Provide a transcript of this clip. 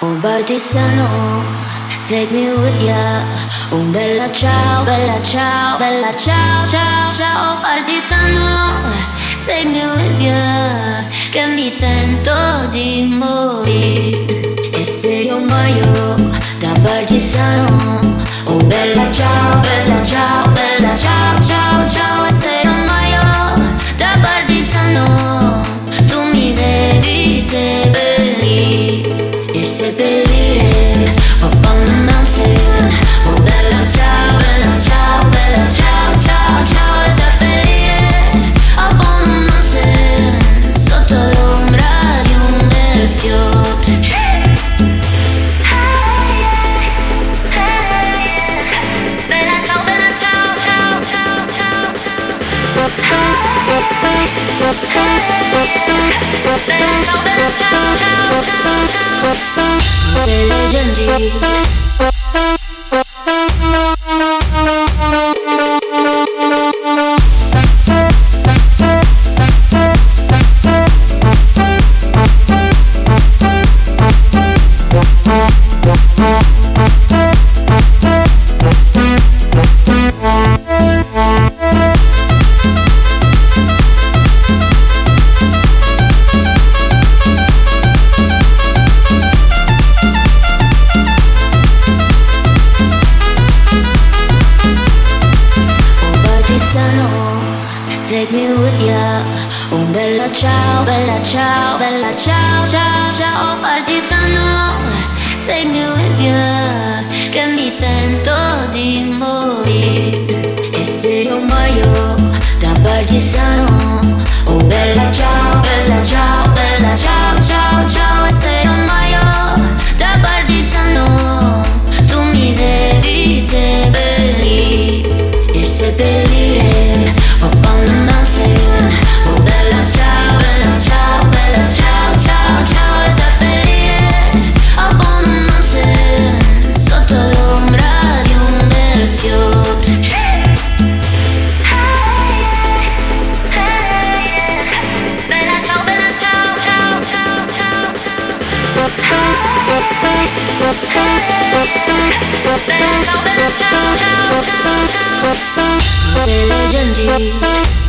Un partigiano, take me with ya. Un bella ciao, bella ciao, bella ciao, ciao, ciao, partigiano, take me with ya. Che mi sento di morire. E se io muoio da partigiano, oh bella ciao, Let's go, let's go, let's go. candy. Partigiano, take me with ya. Un bella ciao, bella ciao, bella ciao, ciao, ciao, partigiano, take me with ya. Che mi sento di morire. E se io muoio da partigiano, Legendary